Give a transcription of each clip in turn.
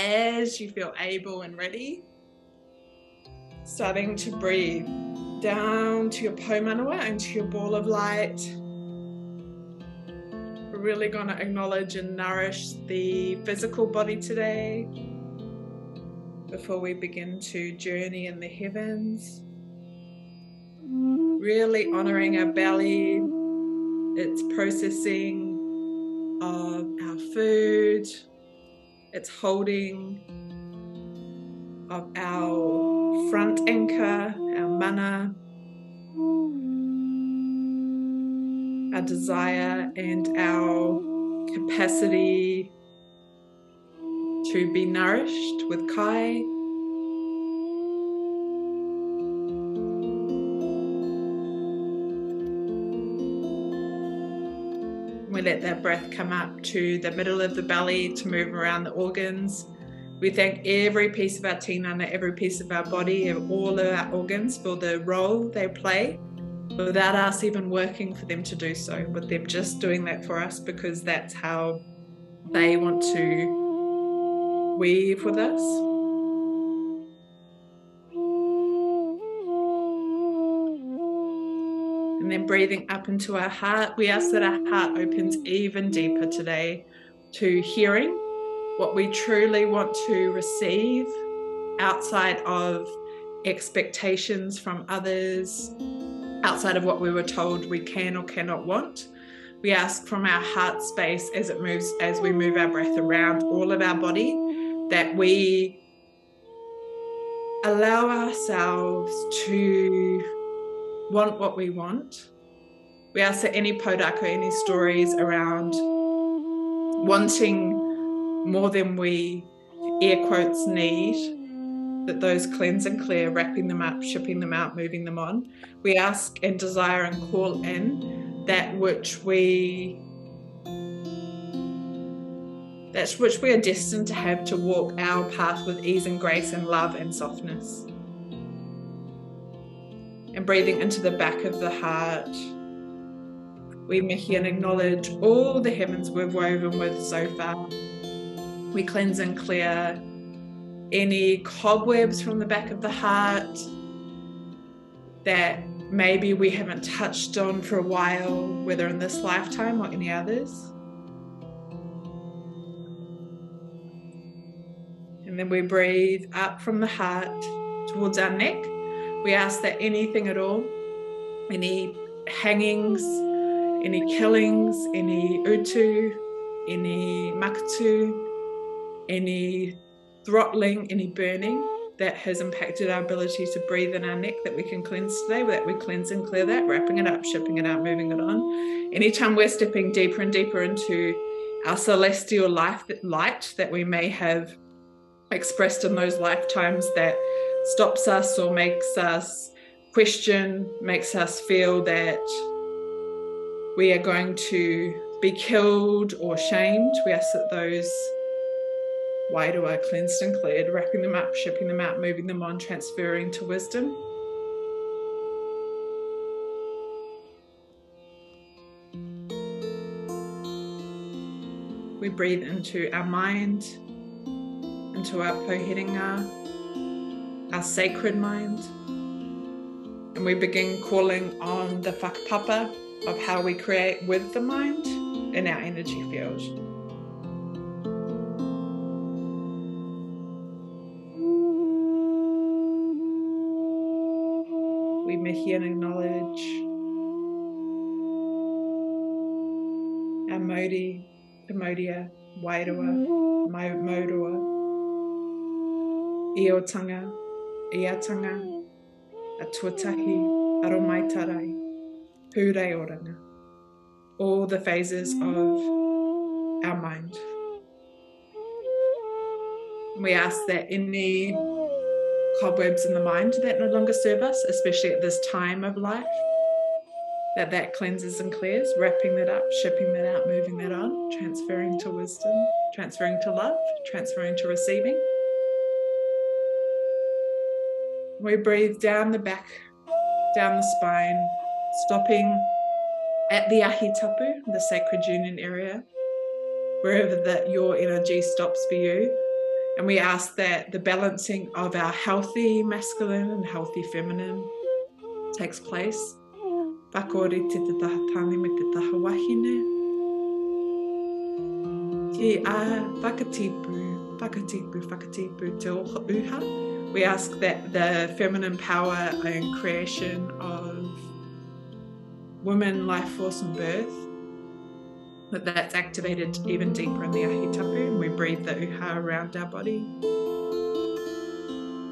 as you feel able and ready, starting to breathe down to your Pomanawa and to your ball of light. We're really going to acknowledge and nourish the physical body today before we begin to journey in the heavens. Really honoring our belly, its processing of our food, its holding of our front anchor, our mana, our desire, and our capacity to be nourished with Kai. We let that breath come up to the middle of the belly to move around the organs. We thank every piece of our tinana, every piece of our body, all of our organs for the role they play without us even working for them to do so, with them just doing that for us because that's how they want to weave with us. And then breathing up into our heart, we ask that our heart opens even deeper today to hearing what we truly want to receive outside of expectations from others, outside of what we were told we can or cannot want. We ask from our heart space as it moves, as we move our breath around all of our body, that we allow ourselves to want what we want. We ask that any pūrākau, any stories around wanting more than we air quotes need, that those cleanse and clear, wrapping them up, shipping them out, moving them on. We ask and desire and call in that which we that which we are destined to have to walk our path with ease and grace and love and softness. And breathing into the back of the heart, we mihi and acknowledge all the heavens we've woven with so far. We cleanse and clear any cobwebs from the back of the heart that maybe we haven't touched on for a while, whether in this lifetime or any others. And then we breathe up from the heart towards our neck. We ask that anything at all, any hangings, any killings, any utu, any mākutu, any throttling, any burning that has impacted our ability to breathe in our neck that we can cleanse today, that we cleanse and clear that, wrapping it up, shipping it out, moving it on. Anytime we're stepping deeper and deeper into our celestial life, light that we may have expressed in those lifetimes that stops us or makes us question, makes us feel that we are going to be killed or shamed. We ask that those I cleansed and cleared, wrapping them up, shipping them out, moving them on, transferring to wisdom. We breathe into our mind, into our pohiringa, our sacred mind, and we begin calling on the whakapapa of how we create with the mind in our energy field. We mihi and acknowledge our Modi, Pemodia, Wairoa, Maurua, Iotanga, Iatanga, Atuatahi, Aromaitarai, Purei Oranga. All the phases of our mind. We ask that any cobwebs in the mind that no longer serve us, especially at this time of life. That that cleanses and clears, wrapping that up, shipping that out, moving that on, transferring to wisdom, transferring to love, transferring to receiving. We breathe down the back, down the spine, stopping at the ahi tapu, the sacred union area, wherever that your energy stops for you And we ask that the balancing of our healthy masculine and healthy feminine takes place. Pakore te me te taha wahine. A whakatipu, whakatipu, whakatipu te oha uha. We ask that the feminine power and creation of women, life force and birth, that that's activated even deeper in the ahitapu and we breathe the uha around our body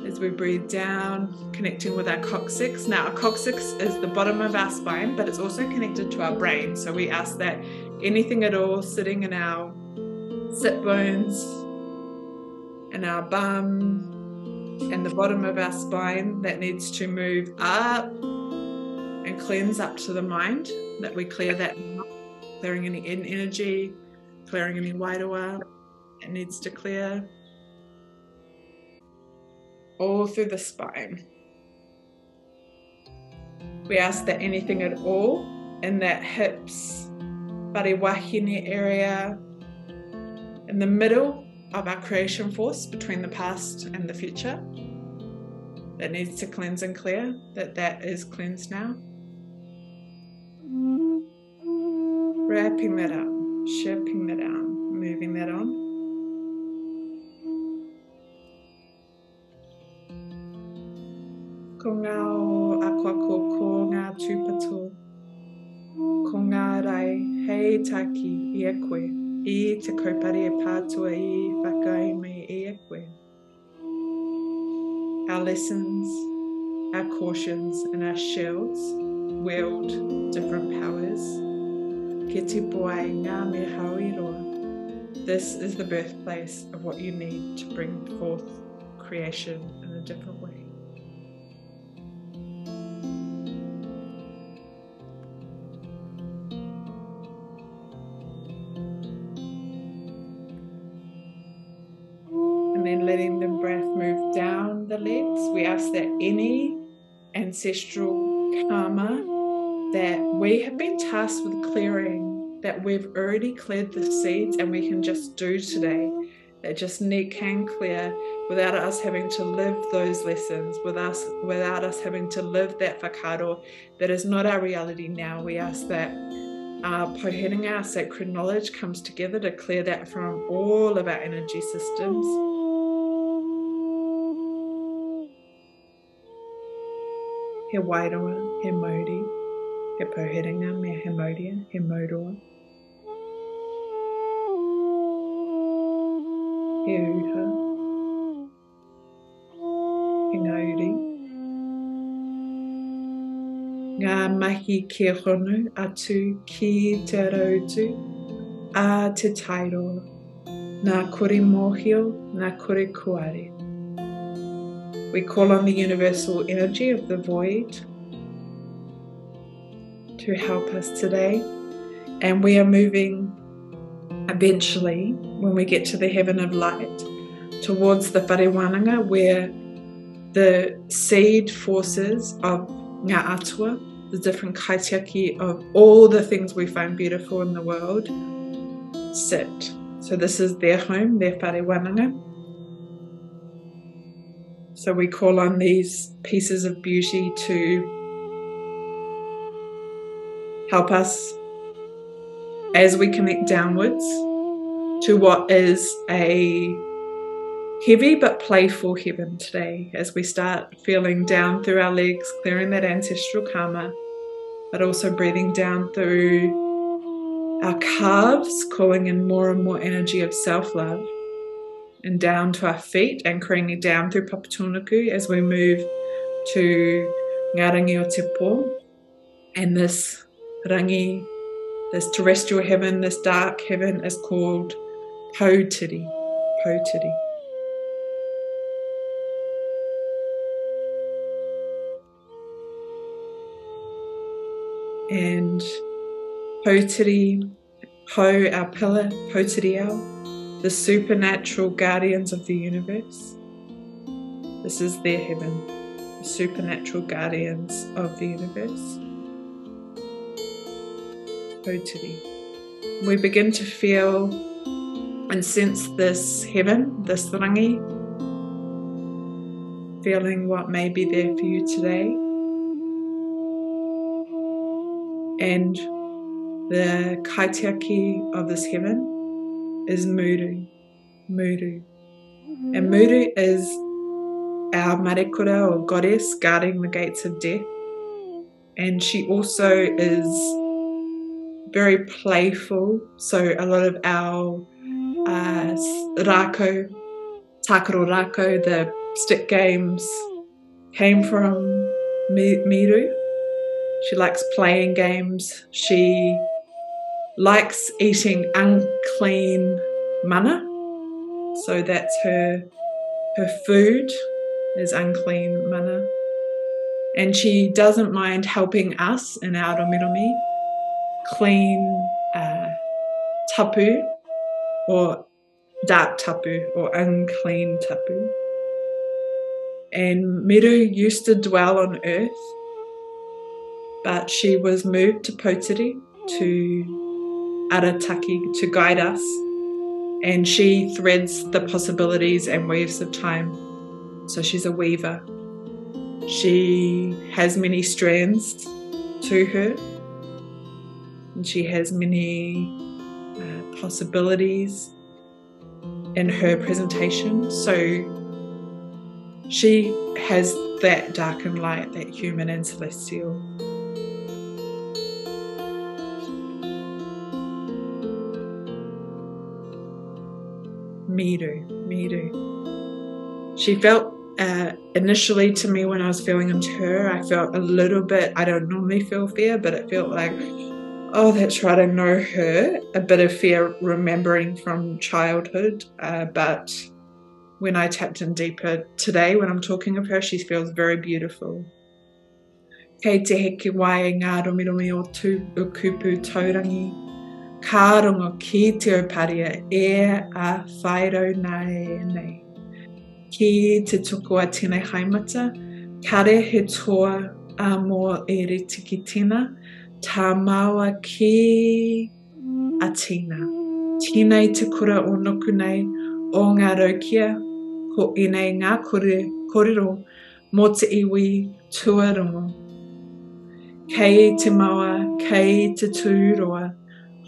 as we breathe down, connecting with our coccyx. Now, our coccyx is the bottom of our spine, but it's also connected to our brain. So we ask that anything at all sitting in our sit bones and our bum and the bottom of our spine that needs to move up and cleanse up to the mind, that we clear that, clearing any energy, clearing any wairua that needs to clear all through the spine. We ask that anything at all in that hips, wahine area, in the middle of our creation force between the past and the future, that needs to cleanse and clear, that that is cleansed now. Wrapping that up, shaping that down, moving that on. ko ngā o akwako ko hei taki i a koe, i te kaupare e pātua i whakaime i a koe. Our lessons, our cautions and our shields wield different powers. Ke te poai ngā me. This is the birthplace of what you need to bring forth creation in a different way. Ancestral karma that we have been tasked with clearing, that we've already cleared the seeds and we can just do today, that just need can clear without us having to live those lessons, with us without us having to live that whakaaro that is not our reality now. We ask that our uh, our sacred knowledge comes together to clear that from all of our energy systems. He wairoa, he mauri, he pauherenga me he mauria, he mauroa. He uha, he ngauri. Ngā mahi ke honu atu ki te rautu a te tairoa, nā kore mōhio, nā kore kuare. We call on the universal energy of the void to help us today. And we are moving eventually, when we get to the heaven of light, towards the Wharewananga, where the seed forces of Ngā Atua, the different kaitiaki of all the things we find beautiful in the world, sit. So this is their home, their Wharewananga. So we call on these pieces of beauty to help us as we connect downwards to what is a heavy but playful heaven today as we start feeling down through our legs, clearing that ancestral karma, but also breathing down through our calves, calling in more and more energy of self love and down to our feet, anchoring it down through Papatūānuku as we move to Ngarangi o Te Pō. And this rangi, this terrestrial heaven, this dark heaven is called Pautiri. Pautiri. And Pautiri, Po, our pillar, Pautiriao, the supernatural guardians of the universe. This is their heaven, the supernatural guardians of the universe. Otiri. We begin to feel and sense this heaven, this rangi, feeling what may be there for you today. And the kaitiaki of this heaven is Miru. Miru. And Miru is our marekura or goddess guarding the gates of death. And she also is very playful. So a lot of our uh, rako, takaro rako, the stick games, came from Miru. She likes playing games. She likes eating unclean mana. So that's her her food is unclean mana. And she doesn't mind helping us in our romiromi clean uh, tapu or dark tapu or unclean tapu. And Miru used to dwell on earth, but she was moved to Potiri to Arataki to guide us, and she threads the possibilities and weaves of time. So she's a weaver. She has many strands to her, and she has many uh, possibilities in her presentation. So she has that dark and light, that human and celestial. Miru, Miru. She felt uh, initially to me when I was feeling into her, I felt a little bit, I don't normally feel fear, but it felt like Oh, that's right. I know her. A bit of fear remembering from childhood. Uh, but when I tapped in deeper today, when I'm talking of her, she feels very beautiful. Kei te heke wai ngā o tū o kupu taurangi. Kārongo ki te oparia e a whairau nei nei. Ki te tuku a tēnei haimata, kare he toa a mō e ritiki tēna, tā māua ki a tina. Tēnei te kura o noku nei o ngā raukia, ko inei ngā kore, korero mō te iwi tuarongo. Kei te maua, kei te tūroa,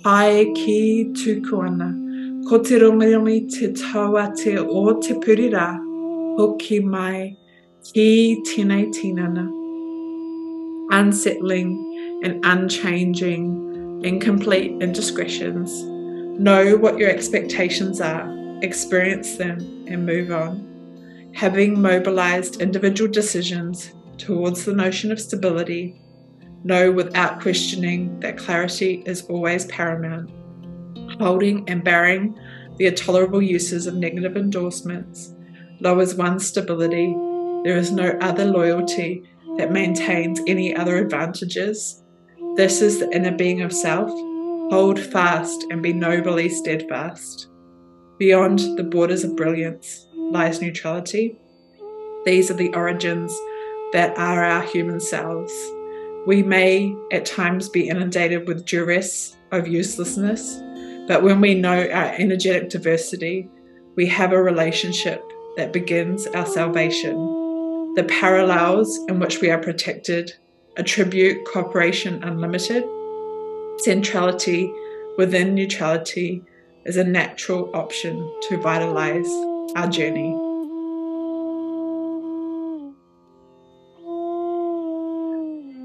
hai ki tūku ana. Ko te rongirongi te tauate o te purira, hoki mai ki tēnei tinana. Unsettling, and unchanging, incomplete indiscretions. Know what your expectations are, experience them, and move on. Having mobilized individual decisions towards the notion of stability, know without questioning that clarity is always paramount. Holding and bearing the intolerable uses of negative endorsements lowers one's stability. There is no other loyalty that maintains any other advantages this is the inner being of self. Hold fast and be nobly steadfast. Beyond the borders of brilliance lies neutrality. These are the origins that are our human selves. We may at times be inundated with duress of uselessness, but when we know our energetic diversity, we have a relationship that begins our salvation. The parallels in which we are protected attribute cooperation unlimited. Centrality within neutrality is a natural option to vitalize our journey.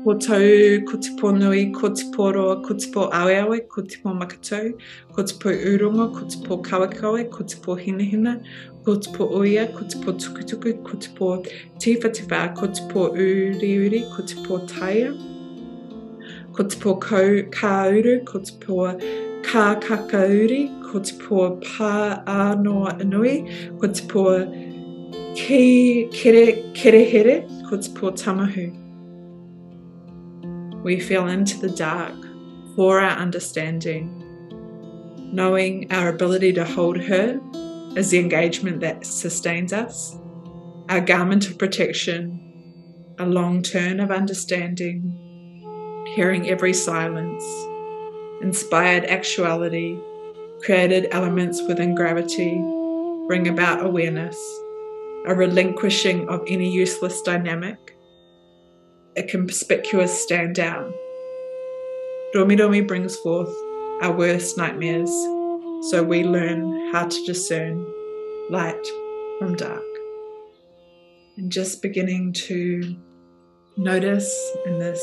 ko tau, ko te pōnui, ko te pōroa, ko te po aweawe, ko te po makatau, ko te po urongo, ko te po kawakawe, ko te po hinehina, ko te po oia, ko te po tukutuku, ko te po tiwhatiwha, ko te po uriuri, ko te po taia, ko te po kāuru, ko te po kākakauri, ko te po pā ānoa ko te po ki kere, kerehere, ko te po tamahu. Ko te tamahu. We feel into the dark for our understanding, knowing our ability to hold her is the engagement that sustains us, our garment of protection, a long turn of understanding, hearing every silence, inspired actuality, created elements within gravity bring about awareness, a relinquishing of any useless dynamic, a conspicuous stand down. Romi Romi brings forth our worst nightmares so we learn how to discern light from dark. And just beginning to notice in this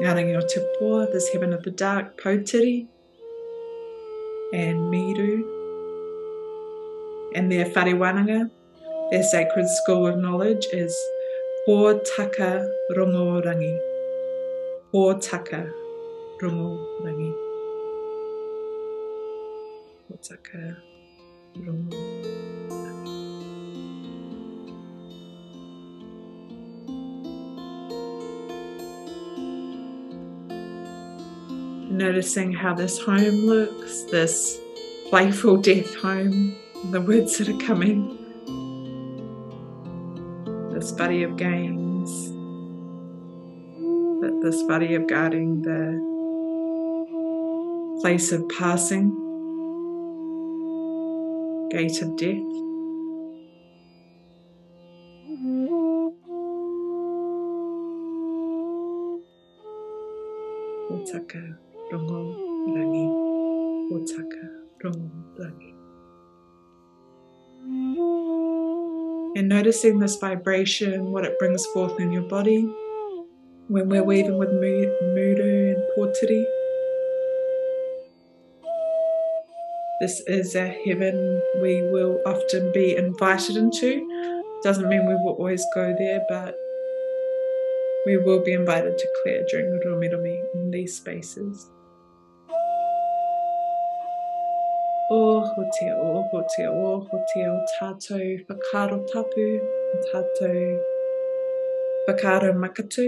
Ngarangi Te Pō, this heaven of the dark, Potiri and Miru, and their wharewananga, their sacred school of knowledge is Hōtaka Rongorangi. Hōtaka Rongorangi. Hōtaka Rongorangi. noticing how this home looks, this playful death home, the words that are coming, this buddy of games, but this body of guarding the place of passing, gate of death. Otaka. Rongo Otaka Rongo. And noticing this vibration, what it brings forth in your body when we're weaving with Miru and Potiri. This is a heaven we will often be invited into. Doesn't mean we will always go there, but we will be invited to clear during Romi in these spaces. O ho te o, ho te o, ho te o tātou whakaro tapu, tātou whakaro makatu,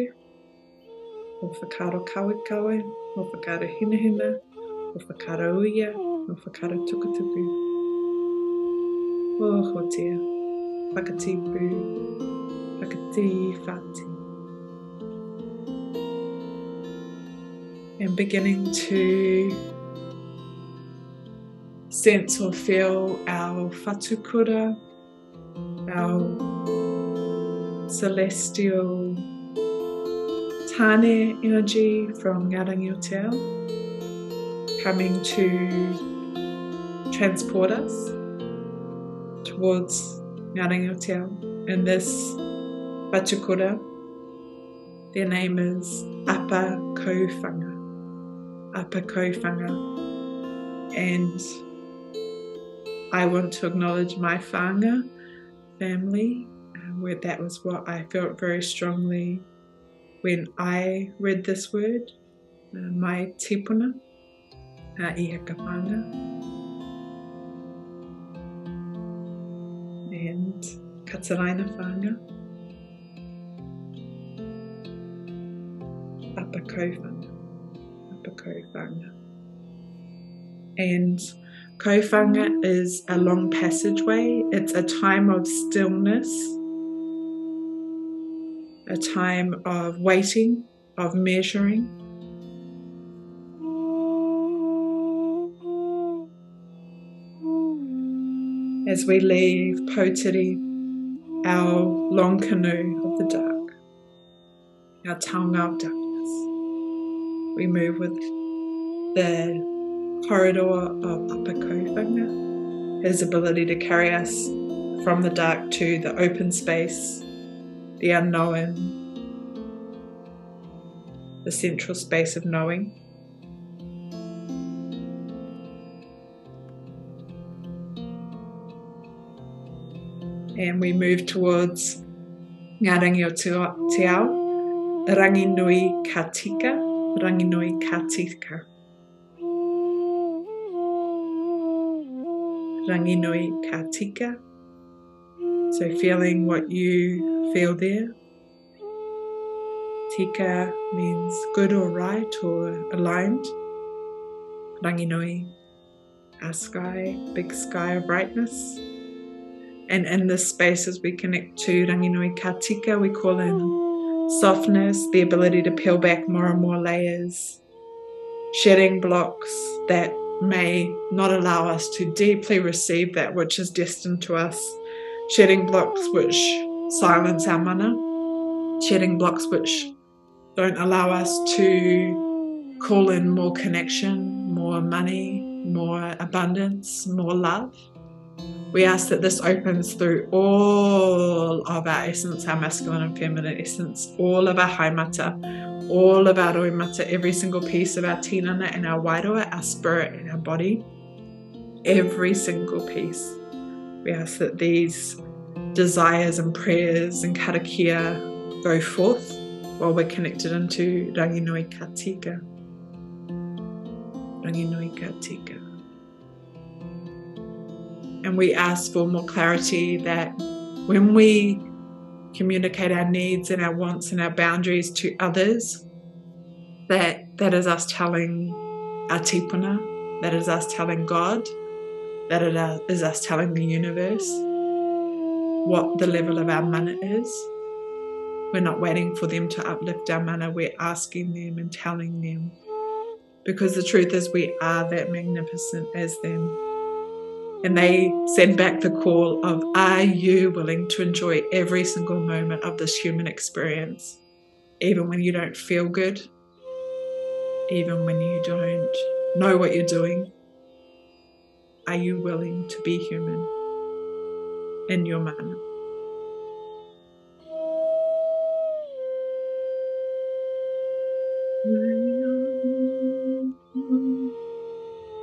o whakaro kawekawe, o whakaro hinahina, o whakaro uia, o whakaro tukutuku. O ho te whakatipu, whakati whati. And beginning to sense or feel our whatukura, our celestial tane energy from Ngarangi o Te Ao coming to transport us towards Ngarangi o And this whatukura, their name is Apa Kofanga. Apa Kofanga. And I want to acknowledge my whānga family, uh, where that was what I felt very strongly when I read this word, uh, my tipuna, uh, ihaka whānga. And Kataraina whānga. Apa kouwhanga. Apa kouwhanga. And Kaufanga is a long passageway, it's a time of stillness, a time of waiting, of measuring. As we leave Potiri, our long canoe of the dark, our taonga of darkness, we move with the corridor of Apa Kaufanga, his ability to carry us from the dark to the open space, the unknown, the central space of knowing. And we move towards Ngarangi o Te Ao, Rangi Nui Katika, Rangi Nui Katika. Ranginui Katika. So feeling what you feel there. Tika means good or right or aligned. Ranginui, our sky, big sky of brightness. And in this space, as we connect to Ranginui Katika, we call in softness, the ability to peel back more and more layers, shedding blocks that may not allow us to deeply receive that which is destined to us, shedding blocks which silence our mana, shedding blocks which don't allow us to call in more connection, more money, more abundance, more love. We ask that this opens through all of our essence, our masculine and feminine essence, all of our haimata, all of our roimata, every single piece of our tinana and our wairua, our spirit and our body, every single piece. We ask that these desires and prayers and karakia go forth while we're connected into Ranginui Katika. Ranginui Katika. And we ask for more clarity that when we communicate our needs and our wants and our boundaries to others, that that is us telling our tipuna, that is us telling God, that it uh, is us telling the universe what the level of our mana is. We're not waiting for them to uplift our mana, we're asking them and telling them. Because the truth is, we are that magnificent as them. And they send back the call of, Are you willing to enjoy every single moment of this human experience? Even when you don't feel good, even when you don't know what you're doing, are you willing to be human in your mana?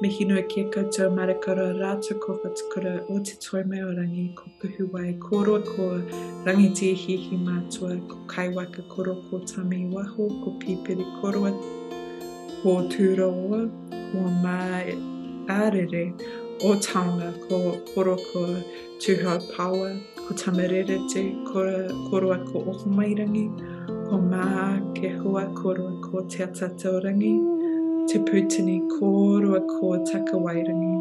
Me hino kia koutou marakara rātou ko whatukura o te toi mai o rangi ko puhu wai kōroa ko rangi te hihi mātua ko kaiwaka koro ko tami waho ko pipiri koroa ko tūroa ko mā arere o taonga ko koro ko tūhau paua ko tamarerete koroa ko ohomairangi ko mā ke hoa koroa ko te atata rangi te putini kōrua ko takawairangi,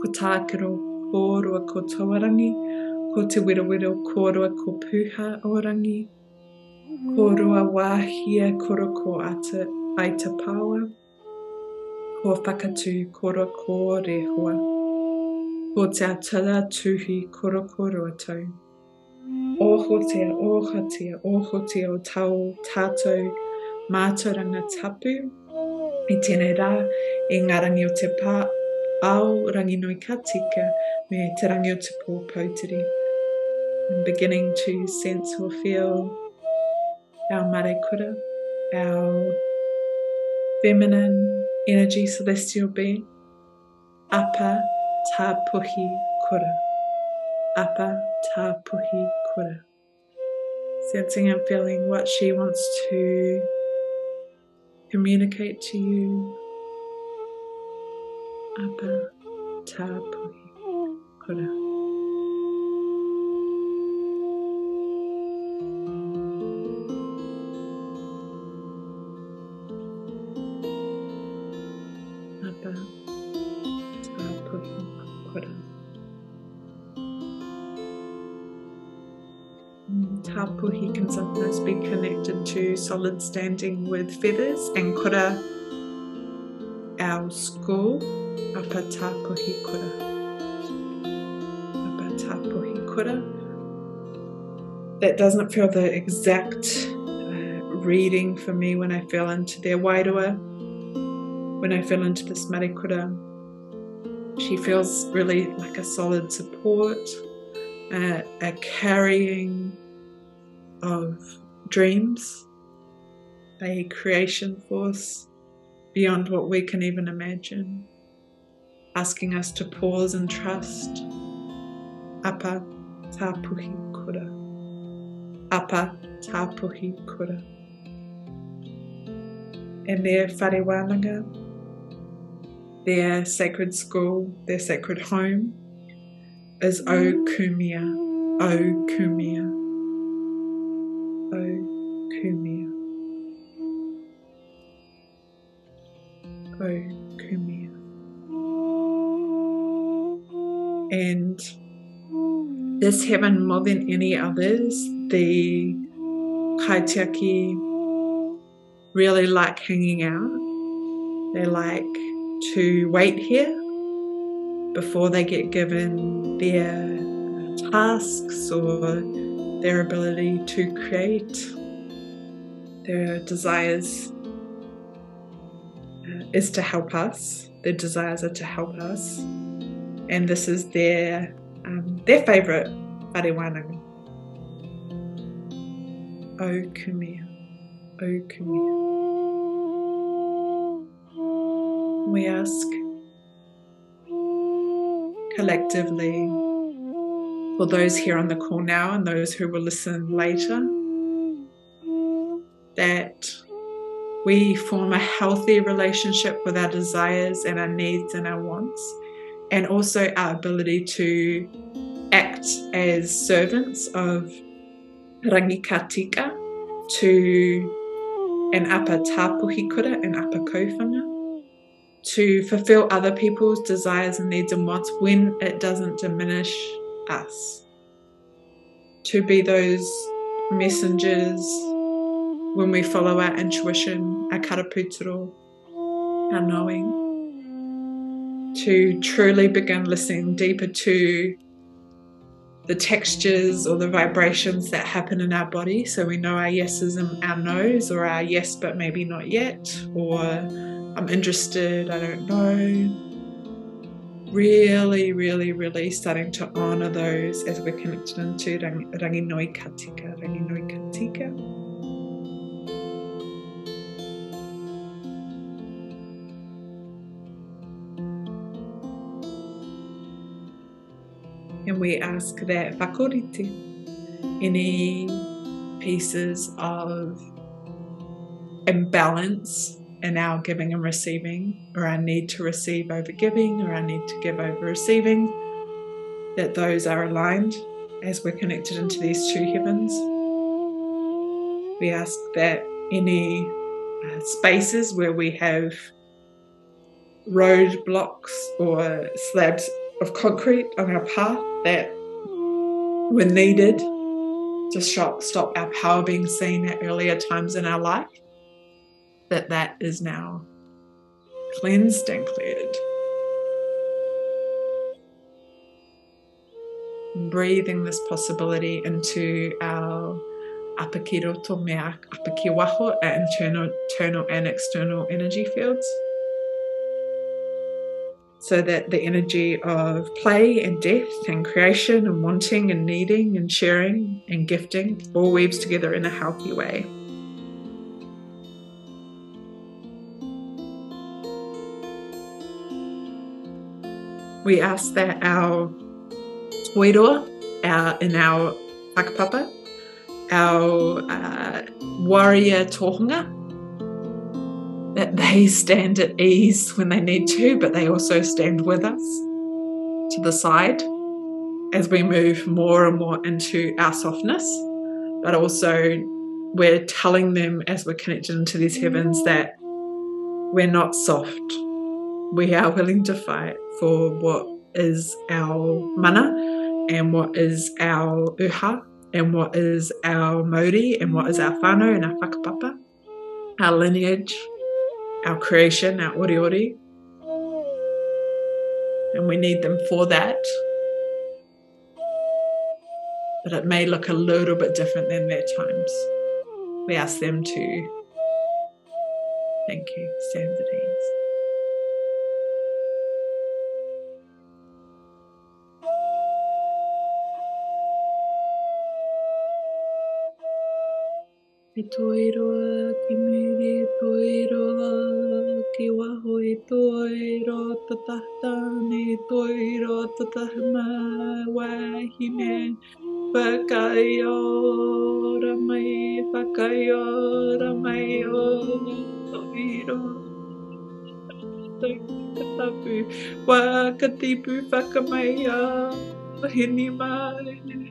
ko tākaro kōrua ko tawarangi, ko te wirawiro kōrua ko puha orangi, kōrua wāhia koro ko ata aita pāua, ko whakatū koro ko rehua, ko te atala tuhi koro ko ruatau. O hotea, o hatea, o hotea o tau tātou mātauranga tapu, I tēnei rā, i ngā rangi o te pā, ao rangi nui katika, me te rangi o te pō pautiri. I'm beginning to sense or feel our mare kura, our feminine energy celestial being. Apa tā puhi kura. Apa tā puhi kura. Sensing and feeling what she wants to communicate to you Apa Tapuhi Kura. Tapuhi can sometimes be connected to solid standing with feathers and kura, our school, apa tapuhi kura. Apa tapuhi kura. That doesn't feel the exact uh, reading for me when I fell into their wairua, when I fell into this marekura. She feels really like a solid support, uh, a carrying of dreams, a creation force beyond what we can even imagine, asking us to pause and trust. Apa tapuhi kura. Apa tapuhi kura. And their whare their sacred school, their sacred home, is O Kumia, O Kumia. Kumia. O Kumia. And this heaven, more than any others, the Kaitiaki really like hanging out. They like to wait here before they get given their tasks or their ability to create their desires uh, is to help us. Their desires are to help us. And this is their um, their favorite wharewananga o kumia o kumia we ask collectively for those here on the call now and those who will listen later that we form a healthy relationship with our desires and our needs and our wants, and also our ability to act as servants of rangikatika to an apa tapuhikura and apa kofanga to fulfill other people's desires and needs and wants when it doesn't diminish us. To be those messengers when we follow our intuition, our karaputuro, our knowing. To truly begin listening deeper to the textures or the vibrations that happen in our body. So we know our yeses and our nos, or our yes, but maybe not yet, or I'm interested, I don't know. Really, really, really starting to honor those as we're connected into Ranginui Katika, Ranginui Katika. And we ask that whakaōrite, any pieces of imbalance in our giving and receiving, or our need to receive over giving, or our need to give over receiving, that those are aligned as we're connected into these two heavens. We ask that any uh, spaces where we have roadblocks or slabs of concrete on our path that when needed to stop our power being seen at earlier times in our life that that is now cleansed and cleared. Breathing this possibility into our apakiroto meak, apakiwaho, our internal, internal and external energy fields. So that the energy of play and death and creation and wanting and needing and sharing and gifting all weaves together in a healthy way. We ask that our toiroa, our, in our whakapapa, our uh, warrior tohunga, that they stand at ease when they need to, but they also stand with us to the side as we move more and more into our softness. But also, we're telling them as we're connected into these heavens that we're not soft we are willing to fight for what is our mana and what is our uha and what is our mauri and what is our whānau and our whakapapa, our lineage, our creation, our oriori. And we need them for that. But it may look a little bit different than their times. We ask them to, thank you, stand at ease. E toiroa ki mere e toiroa Ki waho e toiro Ta tahta ne e toiro Ta tahma wahine. Whakai ora mai Whakai ora mai o Toiro Whakatipu whakamai a Hini Hini mai.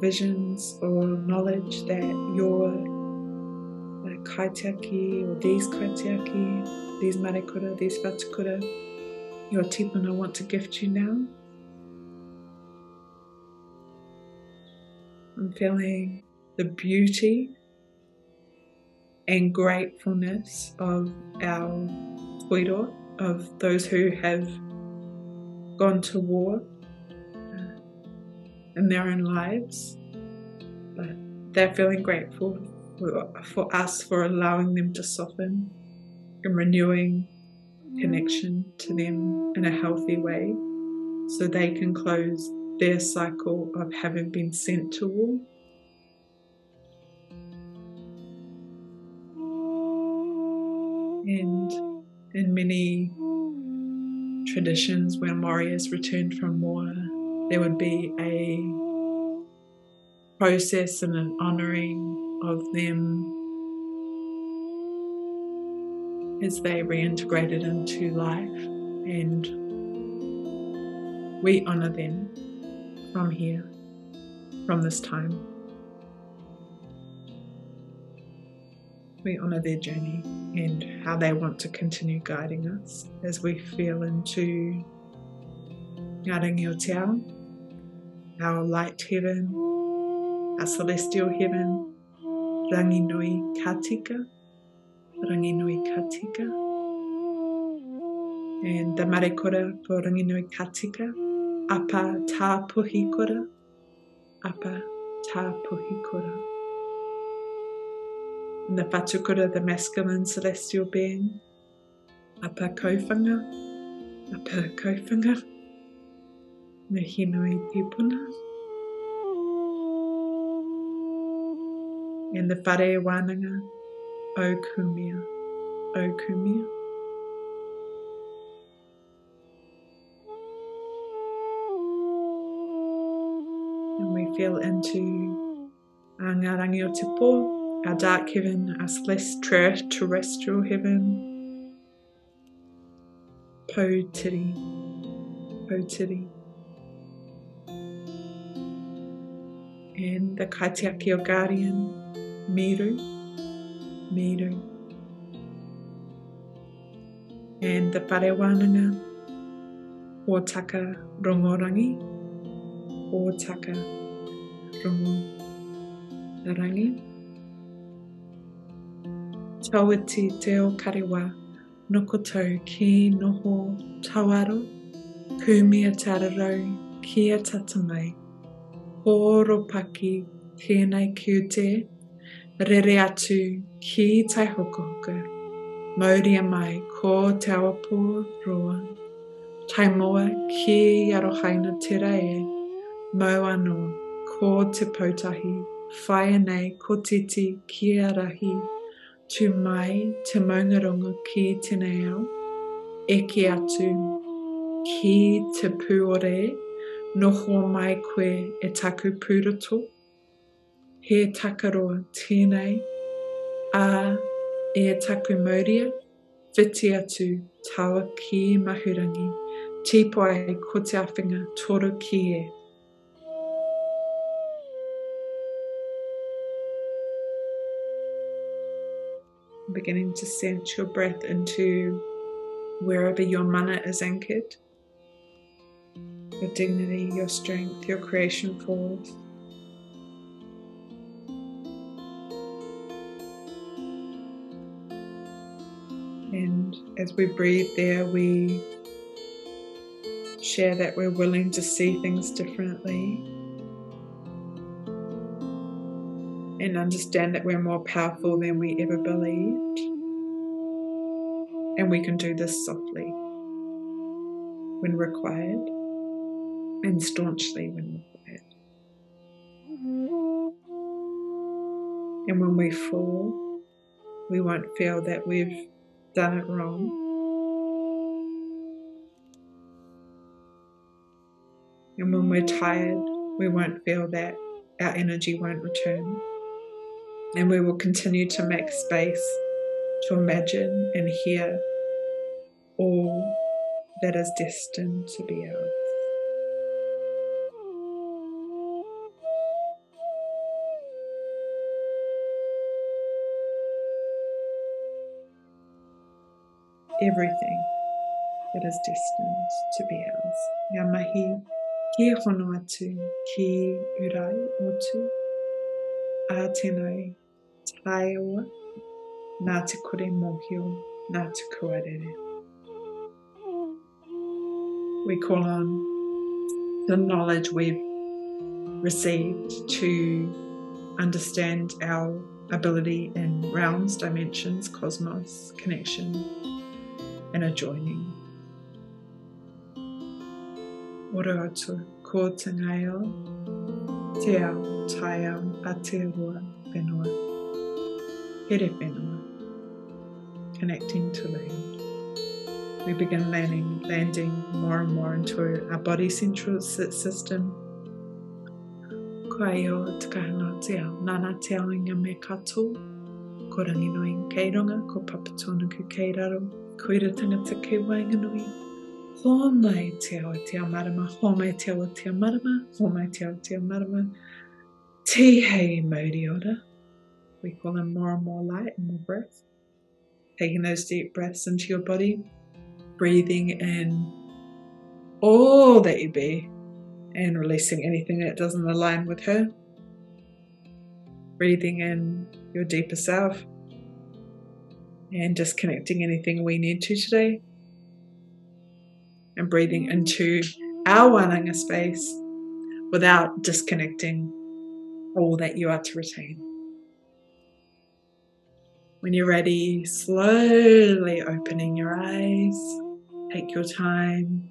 Visions or knowledge that your like kaitiaki or these kaitiaki, these marekura, these whatukura, your tipuna want to gift you now. I'm feeling the beauty and gratefulness of our koiro, of those who have gone to war in their own lives, but they're feeling grateful for, for us for allowing them to soften and renewing connection to them in a healthy way so they can close their cycle of having been sent to war. And in many traditions, when warriors returned from war, there would be a process and an honoring of them as they reintegrated into life, and we honor them from here, from this time. We honor their journey and how they want to continue guiding us as we feel into Ngarangi Te Ao, our light heaven, our celestial heaven, Ranginui Katika, Rangi Nui Katika, and the Marekura for Ranginui Katika, Apa Tā Puhi Kora, Apa Kora. And the Whatukura, the masculine celestial being, Apa Kaufanga, Apa Kaufanga, Nui Pipuna. And the Whare Wānanga, O Kumia, O Kumia. And we feel into our o our dark heaven, our celestial terrestrial heaven. Potiri, Potiri. and the kaitiaki o guardian, Miru, Miru. And the Parewananga, Ōtaka o taka rongorangi, o taka rongorangi. Tauiti te o karewa, noko ki noho tawaro, kumia tararau, kia tatamai. Tatamai horopaki tēnei kiute, rere atu ki tai hokohoko, hoko, mauria mai ko te awapo roa, tai moa ki arohaina te rae, mau anō ko te pautahi, whaia nei ko titi ki a rahi, tu mai te maungaronga ki tēnei au, eke atu ki te puore, noho mai koe e taku pūrato, he takaroa tēnei, a e taku mauria, whiti atu tawa ki mahurangi, tipo ai ko te awhinga toro ki e. beginning to sense your breath into wherever your mana is anchored, your dignity, your strength, your creation force. And as we breathe there, we share that we're willing to see things differently and understand that we're more powerful than we ever believed. And we can do this softly when required and staunchly when required. And when we fall, we won't feel that we've done it wrong. And when we're tired, we won't feel that our energy won't return. And we will continue to make space to imagine and hear all that is destined to be ours. Everything that is destined to be ours. Ngā mahi ki hono atu ki urai otu a tēnei taiwa nā te kore mohio nā te kuarere. We call on the knowledge we've received to understand our ability in realms, dimensions, cosmos, connection, and a joining. Ora atu, ko te ngaio, te ao, tai ao, a te rua, whenua. Here whenua. Connecting to land. We begin landing, landing more and more into our body central system, Kai o te kahana te ao, nana te ao inga me kato, ko rangi kei ronga, ko papatona ku kei raro, ko ira tangata kei wainga nui, ho mai te ao te ao marama, ho mai te ao te ao marama, ho mai te ao te ao marama, te hei mauri ora. We call in more and more light and more breath. Taking those deep breaths into your body, breathing in all that you be, and releasing anything that doesn't align with her. Breathing in your deeper self and disconnecting anything we need to today. And breathing into our wananga space without disconnecting all that you are to retain. When you're ready, slowly opening your eyes. Take your time